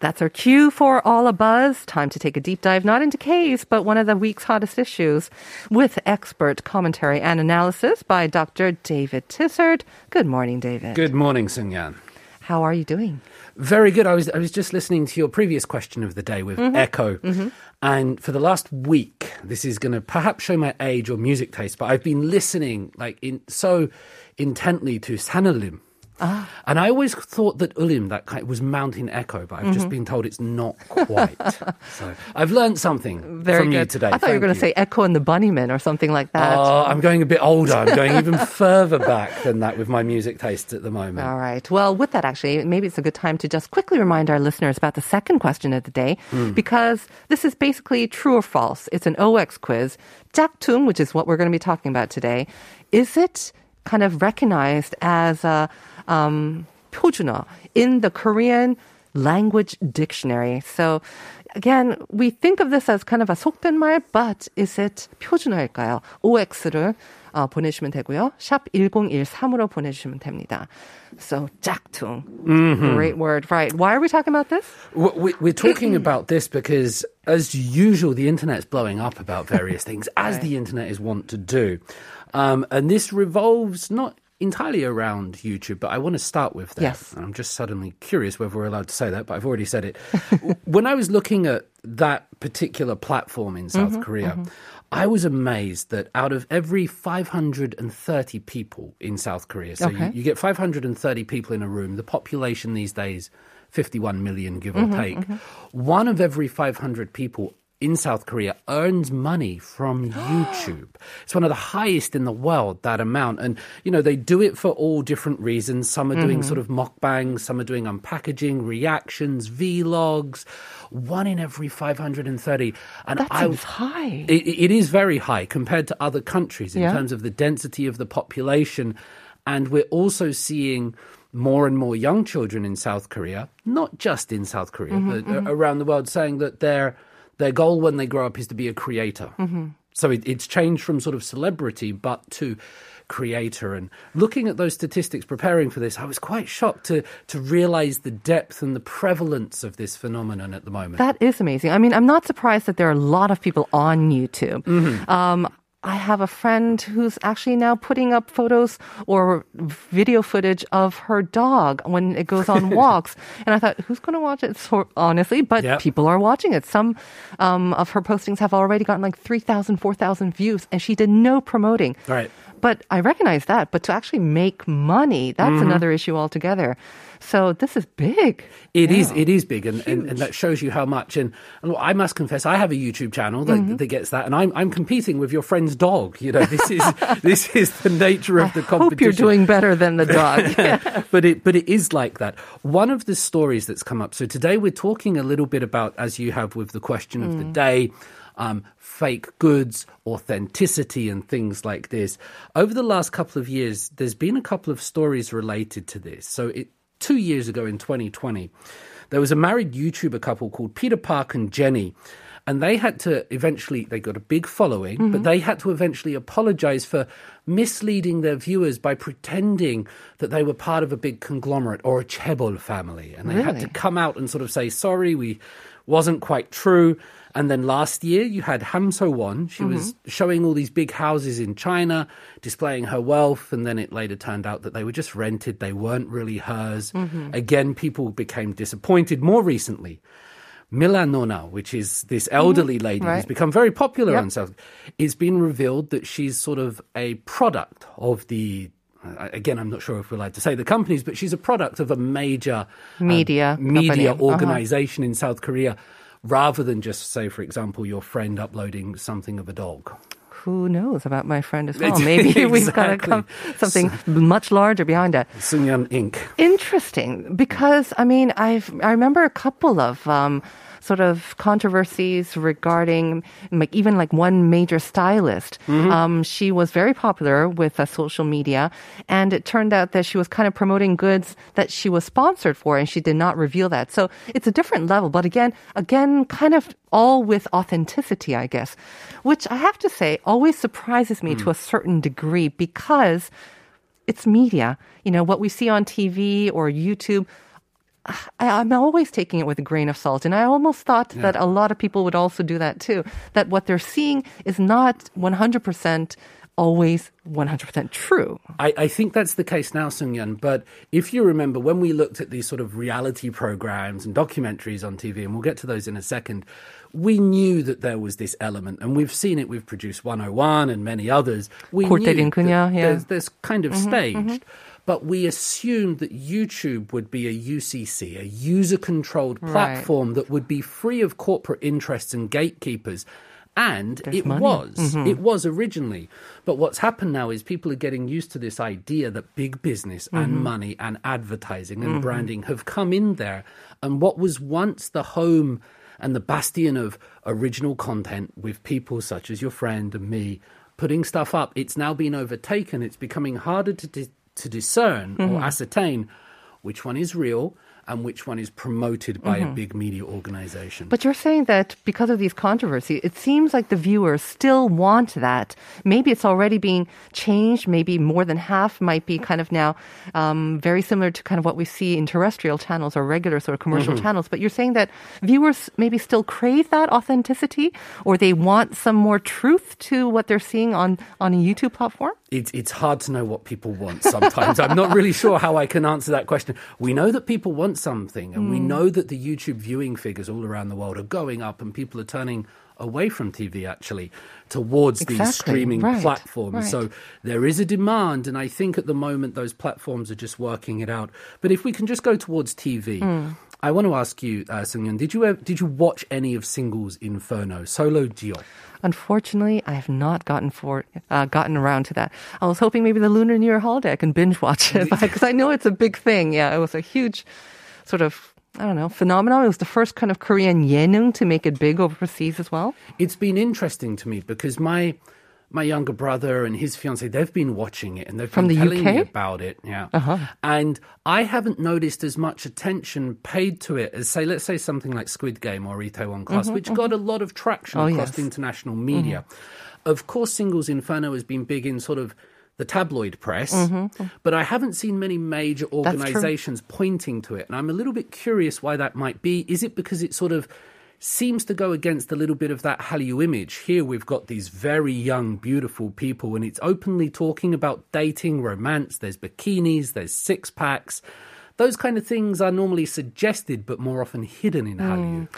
That's our cue for All a Buzz. Time to take a deep dive, not into caves, but one of the week's hottest issues with expert commentary and analysis by Dr. David Tizzard. Good morning, David. Good morning, Sunyan. How are you doing? Very good. I was I was just listening to your previous question of the day with mm-hmm. Echo, mm-hmm. and for the last week, this is going to perhaps show my age or music taste, but I've been listening like in so intently to Sanullim. Ah. And I always thought that Ulim, that kind, was Mountain Echo, but I've just mm-hmm. been told it's not quite. so I've learned something Very from good. you today. I thought you were going to say Echo and the Bunnymen or something like that. Oh, I'm going a bit older. I'm going even further back than that with my music taste at the moment. All right. Well, with that, actually, maybe it's a good time to just quickly remind our listeners about the second question of the day, hmm. because this is basically true or false. It's an OX quiz. 짝퉁, which is what we're going to be talking about today, is it kind of recognized as a um, 표준어 in the Korean language dictionary? So. Again, we think of this as kind of a 속된 말, but is it 표준어일까요? OX를 어, 보내주시면 되고요. 샵 1013으로 보내주시면 됩니다. So, 짝퉁. Great word. Right. Why are we talking about this? W- we- We're talking about this because, as usual, the internet's blowing up about various things, as the internet is wont to do. Um, and this revolves not entirely around YouTube, but I want to start with that. Yes. And I'm just suddenly curious whether we're allowed to say that, but I've already said it. when I was looking at that particular platform in South Mm-hmm, Korea, I was amazed that out of every 530 people in South Korea, so Okay. you, you get 530 people in a room, the population these days, 51 million, give or Mm-hmm, take, one of every 500 people in South Korea earns money from YouTube. It's one of the highest in the world, that amount. And, you know, they do it for all different reasons. Some are doing Mm-hmm. sort of mukbangs, some are doing unpackaging, reactions, vlogs. One in every 530. And That I, seems high. it, it is very high compared to other countries in Yeah. terms of the density of the population. And we're also seeing more and more young children in South Korea, not just in South Korea, Mm-hmm, but a- around the world, saying that their, their goal when they grow up is to be a creator. Mm-hmm. So it, it's changed from sort of celebrity, but to creator. And looking at those statistics, preparing for this, I was quite shocked to, to realize the depth and the prevalence of this phenomenon at the moment. That is amazing. I mean, I'm not surprised that there are a lot of people on YouTube. Mm-hmm. Um, I have a friend who's actually now putting up photos or video footage of her dog when it goes on walks. And I thought, who's going to watch it? So, honestly, but Yep. people are watching it. Some um, of her postings have already gotten like 3,000, 4,000 views, and she did no promoting. Right. But I recognize that. But to actually make money, that's Mm-hmm. another issue altogether. So this is big. It is. It is big, and, and, and that shows you how much. And, and I must confess, I have a YouTube channel that, Mm-hmm. that gets that, and I'm I'm competing with your friend's dog. You know, this is this is the nature of the I competition. hope you're doing better than the dog. but it but it is like that. One of the stories that's come up. So today we're talking a little bit about, as you have with the question of the day. Um, fake goods, authenticity, and things like this. Over the last couple of years, there's been a couple of stories related to this. So, it, two years ago in 2020, there was a married YouTuber couple called Peter Park and Jenny. And they had to eventually, they got a big following, but mm-hmm. they had to eventually apologize for misleading their viewers by pretending that they were part of a big conglomerate or a Chaebol family. And they had to come out and sort of say, sorry, we wasn't quite true. And then last year, you had Ham So Won. She was showing all these big houses in China, displaying her wealth. And then it later turned out that they were just rented. They weren't really hers. Again, people became disappointed. More recently, Milanonna, which is this elderly lady who's become very popular Yep. on South, it's been revealed that she's sort of a product of the. uh, Again, I'm not sure if we're allowed to say the companies, but she's a product of a major uh, Media media. Uh-huh. organization in South Korea, rather than just say, for example, your friend uploading something of a dog. who knows about my friend as well? Maybe we've got to come something much larger behind that. Sungyeon Inc. Interesting, because I mean, I've I remember a couple of. Um, Sort of controversies regarding like even like one major stylist. Um, she was very popular with uh, social media, and it turned out that she was kind of promoting goods that she was sponsored for, and she did not reveal that. So it's a different level, but again, again, kind of all with authenticity, I guess, which I have to say always surprises me to a certain degree because it's media. You know, what we see on TV or YouTube, I, am always taking it with a grain of salt. And I almost thought yeah. that a lot of people would also do that too. That what they're seeing is not 100% always 100% true. I, I, think that's the case now, Sung Yun. But if you remember, when we looked at these sort of reality programs and documentaries on TV, and we'll get to those in a second, we knew that there was this element. And we've seen it We've produced 101 and many others. We knew that yeah. there's, there's kind of mm-hmm, staged. Mm-hmm. But we assumed that YouTube would be a UCC, a user controlled Right. platform that would be free of corporate interests and gatekeepers. And There's it money. was. Mm-hmm. It was originally. But what's happened now is people are getting used to this idea that big business and mm-hmm. money and advertising and mm-hmm. branding have come in there. And what was once the home and the bastion of original content with people such as your friend and me putting stuff up, it's now been overtaken. It's becoming harder to, di- to discern or mm-hmm. ascertain which one is real and which one is promoted by a big media organization. But you're saying that because of these controversies, it seems like the viewers still want that. Maybe it's already being changed. Maybe more than half might be kind of now um, very similar to kind of what we see in terrestrial channels or regular sort of commercial channels. But you're saying that viewers maybe still crave that authenticity, or they want some more truth to what they're seeing on on a YouTube platform. it's it's hard to know what people want sometimes. I'm not really sure how I can answer that question. We know that people want something, and we Hmm. know that the YouTube viewing figures all around the world are going up, and people are turning away from TV actually towards these streaming Right. platforms. Right. So there is a demand, and I think at the moment those platforms are just working it out. But if we can just go towards TV. Hmm. I want to ask you, uh, did you ever, did you watch any of Singles Inferno, Solo Jiok? Unfortunately, I have not gotten for uh, gotten around to that. I was hoping maybe the Lunar New Year holiday I can binge watch it because I know it's a big thing. Yeah, it was a huge sort of I don't know phenomenon. It was the first kind of Korean ye능 to make it big overseas as well. it's been interesting to me because my my younger brother and his fiance they've been watching it and they've From been the telling me UK? about it yeah uh-huh. and i haven't noticed as much attention paid to it as say let's say something like squid game or itaewon class mm-hmm, which mm-hmm. got a lot of traction Oh, across yes. international media mm-hmm. of course singles inferno has been big in sort of the tabloid press, mm-hmm, mm-hmm. but I haven't seen many major organizations pointing to it. And I'm a little bit curious why that might be. Is it because it sort of seems to go against a little bit of that Hallyu image. Here we've got these very young, beautiful people, and it's openly talking about dating, romance. There's bikinis, there's six packs. Those kind of things are normally suggested, but more often hidden in Hallyu. Mm.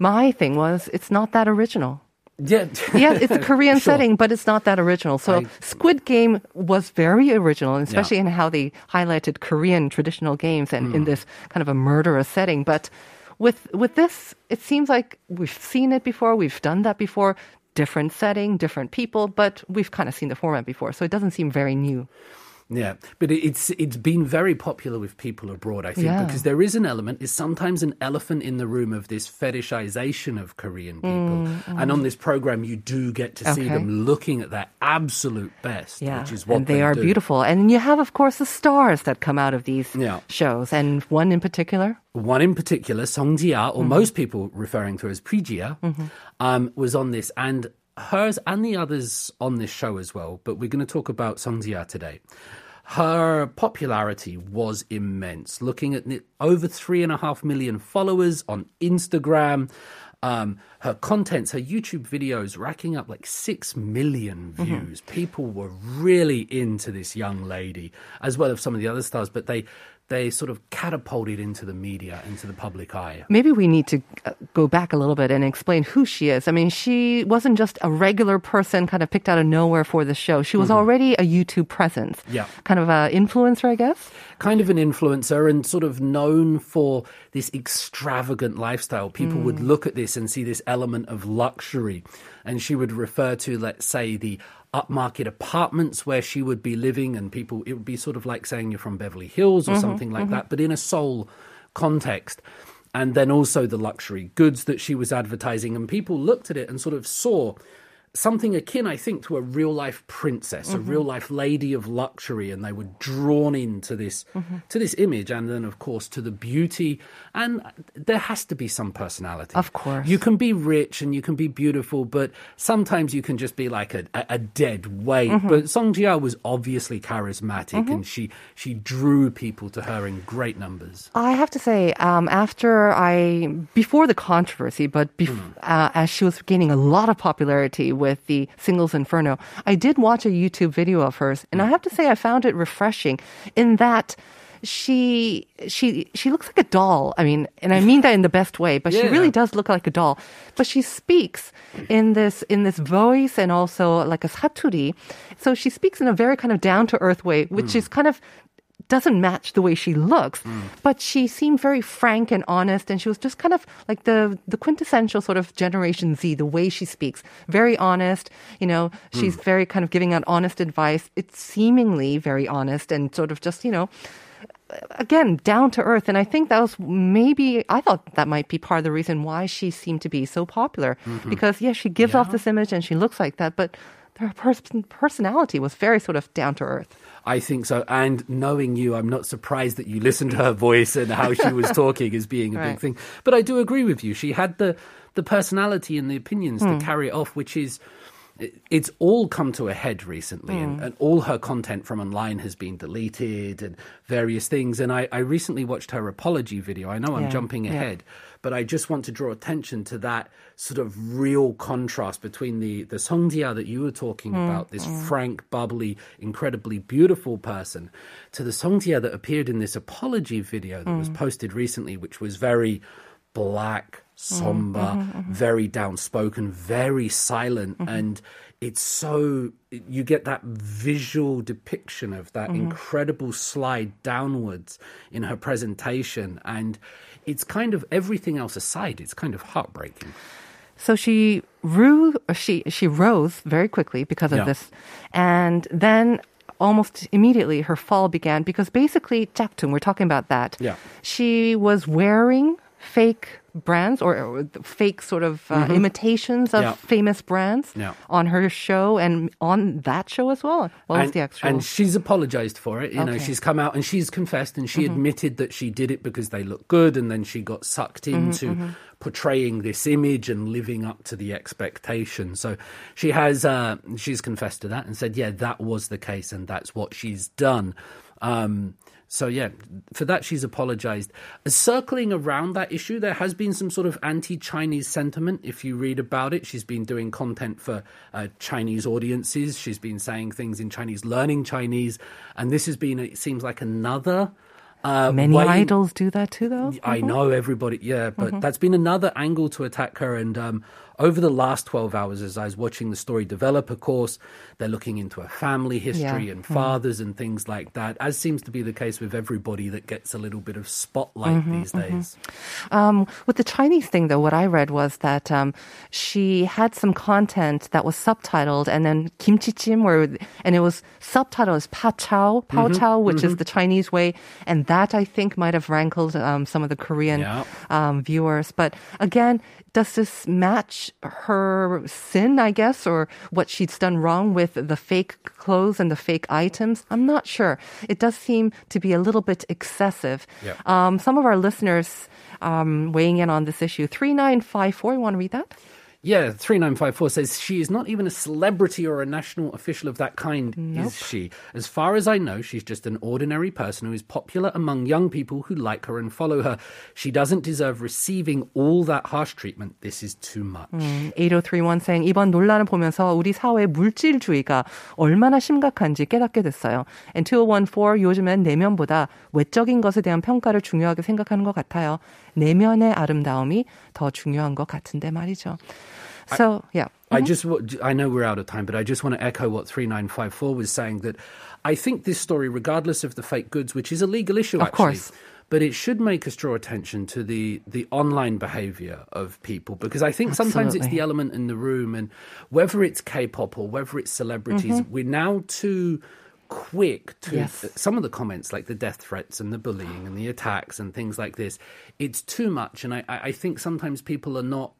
My thing was it's not that original. Yeah, yeah, it's a Korean Sure. setting, but it's not that original. So I- Squid Game was very original, especially in how they highlighted Korean traditional games and Hmm. in this kind of a murderous setting. But with with this, it seems like we've seen it before, we've done that before. Different setting, different people, but we've kind of seen the format before, so it doesn't seem very new. Yeah, but it's it's been very popular with people abroad. I think Yeah. because there is an element, is sometimes an elephant in the room of this fetishization of Korean people. And on this program, you do get to see Mm, Okay. them looking at their absolute best, Yeah, which is what and they, are do. beautiful. And you have, of course, the stars that come out of these Yeah. shows, and one in particular. One in particular, Song Jia, Mm-hmm. or most people referring to her as Freezia, um, was on this, and hers and the others on this show as well. But we're going to talk about Song Jia today. Her popularity was immense. Looking at over three and a half million followers on Instagram. Um, her contents, her YouTube videos racking up like 6 million Mm-hmm. views. People were really into this young lady, as well as some of the other stars, but they, they sort of catapulted into the media, into the public eye. Maybe we need to uh, go back a little bit and explain who she is. I mean, she wasn't just a regular person kind of picked out of nowhere for the show. She was already a YouTube presence. Mm-hmm. Yeah. Kind of an influencer, I guess. kind of an influencer and sort of known for this extravagant lifestyle. People would look at this and see this element of luxury. And she would refer to, let's say, the upmarket apartments where she would be living, and people, it would be sort of like saying you're from Beverly Hills or mm-hmm, something like mm-hmm. that, but in a Seoul context. And then also the luxury goods that she was advertising, and people looked at it and sort of saw something akin, I think, to a real life princess, a real life lady of luxury, and they were drawn into this to this image, and then of course to the beauty. And there has to be some personality. Of course. you can be rich and you can be beautiful, but sometimes you can just be like a, a, a dead weight. But Song Jia was obviously charismatic, and she she drew people to her in great numbers. I have to say, um, after I, before the controversy, but bef- Hmm. uh, as she was gaining a lot of popularity with the Singles Inferno, I did watch a YouTube video of hers, and I have to say I found it refreshing in that she she she looks like a doll. I mean, and I mean that in the best way, but she really does look like a doll. But she speaks in this in this voice and also like a saturi. So she speaks in a very kind of down to earth way, which hmm. is kind of doesn't match the way she looks, hmm. but she seemed very frank and honest, and she was just kind of like the the quintessential sort of Generation Z. The way she speaks, very honest. You know, hmm. she's very kind of giving out honest advice. It's seemingly very honest and sort of just you know. Again, down to earth. And I think that was maybe, I thought that might be part of the reason why she seemed to be so popular. Mm-hmm. Because, yeah, she gives off this image and she looks like that, but her pers- personality was very sort of down to earth. I think so. And knowing you, I'm not surprised that you listened to her voice and how she was talking as being a big thing. But I do agree with you. She had the, the personality and the opinions Hmm. to carry it off, which is. It- It's all come to a head recently, and, Hmm. and all her content from online has been deleted and various things. And I, I recently watched her apology video. I know I'm Yeah, jumping yeah. ahead, but I just want to draw attention to that sort of real contrast between the the Songjia that you were talking Mm, about, this frank, bubbly, incredibly beautiful person, to the Songjia that appeared in this apology video that Mm. was posted recently, which was very black, somber, Mm-hmm, very downspoken, very silent, and it's so you get that visual depiction of that Mm-hmm. incredible slide downwards in her presentation and it's kind of everything else aside it's kind of heartbreaking So she grew, she she rose very quickly because of Yeah. this, and then almost immediately her fall began because basically Jaktung, we're talking about that. Yeah. she was wearing fake brands or, or fake sort of uh, imitations of Mm-hmm. Yeah. famous brands Yeah. on her show and on that show as well. What was and, the actual? and she's apologized for it. You know, Okay. Mm-hmm. she's come out and she's confessed and she admitted that she did it because they look good, and then she got sucked Mm-hmm, into portraying this image and living up to the expectation. So she has uh, she's confessed to that and said, yeah, that was the case, and that's what she's done. Um, so yeah, for that she's apologized. Circling around that issue, there has been some sort of anti-Chinese sentiment. If you read about it, she's been doing content for uh, Chinese audiences. She's been saying things in Chinese, learning Chinese, and this has been it seems like another. Uh, Many way- idols do that too, though. I know everybody, yeah, but that's been another angle to attack her. And um, over the last 12 hours, as I was watching the story develop, of course, they're looking into her family history Yeah. and fathers and things like that, as seems to be the case with everybody that gets a little bit of spotlight these days. Um, with the Chinese thing, though, what I read was that um, she had some content that was subtitled, and then kimchichim, where and it was subtitled as pa chao, pao Mm-hmm. chao, which is the Chinese way, and that I think might have rankled um, some of the Korean Yeah. um, viewers. But again, does this match her sin, I guess, or what she's done wrong with the fake clothes and the fake items? I'm not sure. It does seem to be a little bit excessive. Yeah. Um, some of our listeners um, weighing in on this issue. 3954, you want to read that? Yeah, 3954 says she is not even a celebrity or a national official of that kind, is she? As far as I know, she's just an ordinary person who is popular among young people who like her and follow her. She doesn't deserve receiving all that harsh treatment. This is too much. 8031 saying 이번 논란을 보면서 우리 사회의 물질주의가 얼마나 심각한지 깨닫게 됐어요. And 2014 요즘엔 내면보다 외적인 것에 대한 평가를 중요하게 생각하는 것 같아요. 내면의 아름다움이 더 중요한 것 같은데 말이죠. So, yeah. I just, wa- I know we're out of time, but I just want to echo what 3954 was saying that I think this story, regardless of the fake goods, which is a legal issue, Of actually, course. but it should make us draw attention to the, the online behavior of people because I think sometimes it's Absolutely. the element in the room and whether it's K-pop or whether it's celebrities, we're now too quick to Yes. some of the comments like the death threats and the bullying and the attacks and things like this it's too much and i, I think sometimes people are not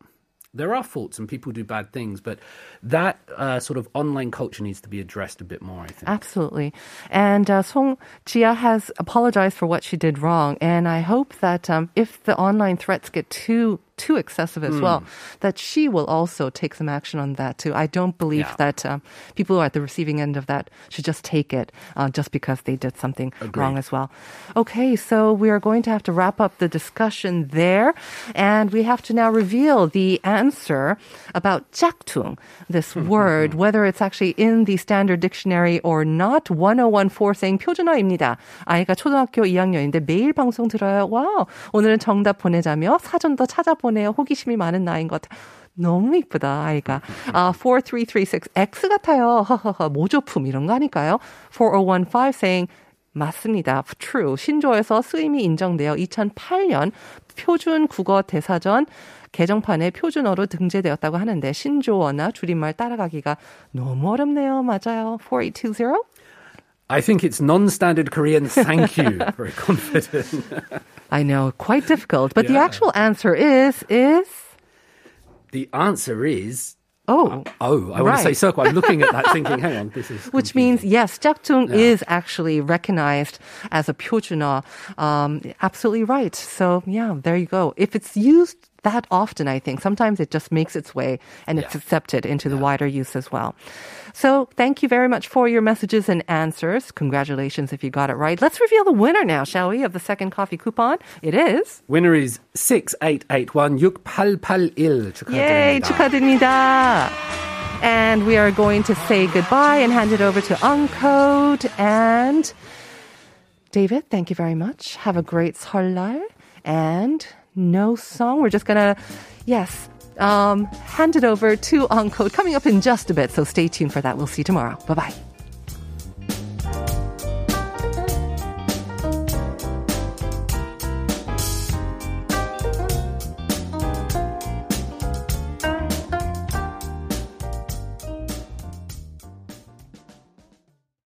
there are faults and people do bad things but that uh, sort of online culture needs to be addressed a bit more i think Absolutely. And uh, Song Jia has apologized for what she did wrong. And I hope that um, if the online threats get too too excessive as well, that she will also take some action on that too. I don't believe Yeah. that um, people who are at the receiving end of that should just take it uh, just because they did something wrong as well. Okay, so we are going to have to wrap up the discussion there. And we have to now reveal the answer about 짝퉁, this word, whether it's actually in the standard dictionary or not. 1014 saying 표준어입니다. 아이가 초등학교 2학년인데 매일 방송 들어요. 와우. 오늘은 정답 보내자며 사전 더 찾아보 네요. 호기심이 많은 나이인 것 같아요. 너무 이쁘다, 아이가. 아, 4336. X 같아요. 허허허. 모조품 이런 거 아닐까요? 4015 saying 맞습니다. True. 신조어에서 쓰임이 인정되어 2008년 표준 국어 대사전 개정판에 표준어로 등재되었다고 하는데 신조어나 줄임말 따라가기가 너무 어렵네요. 맞아요. 4820? I think it's non standard Korean. Thank you. Very confident. I know, quite difficult. But yeah. the actual answer is, is? The answer is. Oh, uh, oh! I right. want to say circle. I'm looking at that, thinking, "Hang on, this is." Which confusing. means yes, Jaktung yeah. is actually recognized as a pyojuna. Um, absolutely right. So yeah, there you go. If it's used that often, I think sometimes it just makes its way and it's Yeah. accepted into the wider use as well. So thank you very much for your messages and answers. Congratulations if you got it right. Let's reveal the winner now, shall we, of the second coffee coupon? It is. winner is 6881 6881 축하드립니다. Yay, 축하드립니다. And we are going to say goodbye and hand it over to Uncode and David, thank you very much. Have a great 설날 and no song. We're just gonna, yes, um, hand it over to Uncode coming up in just a bit. So stay tuned for that. We'll see you tomorrow. Bye bye.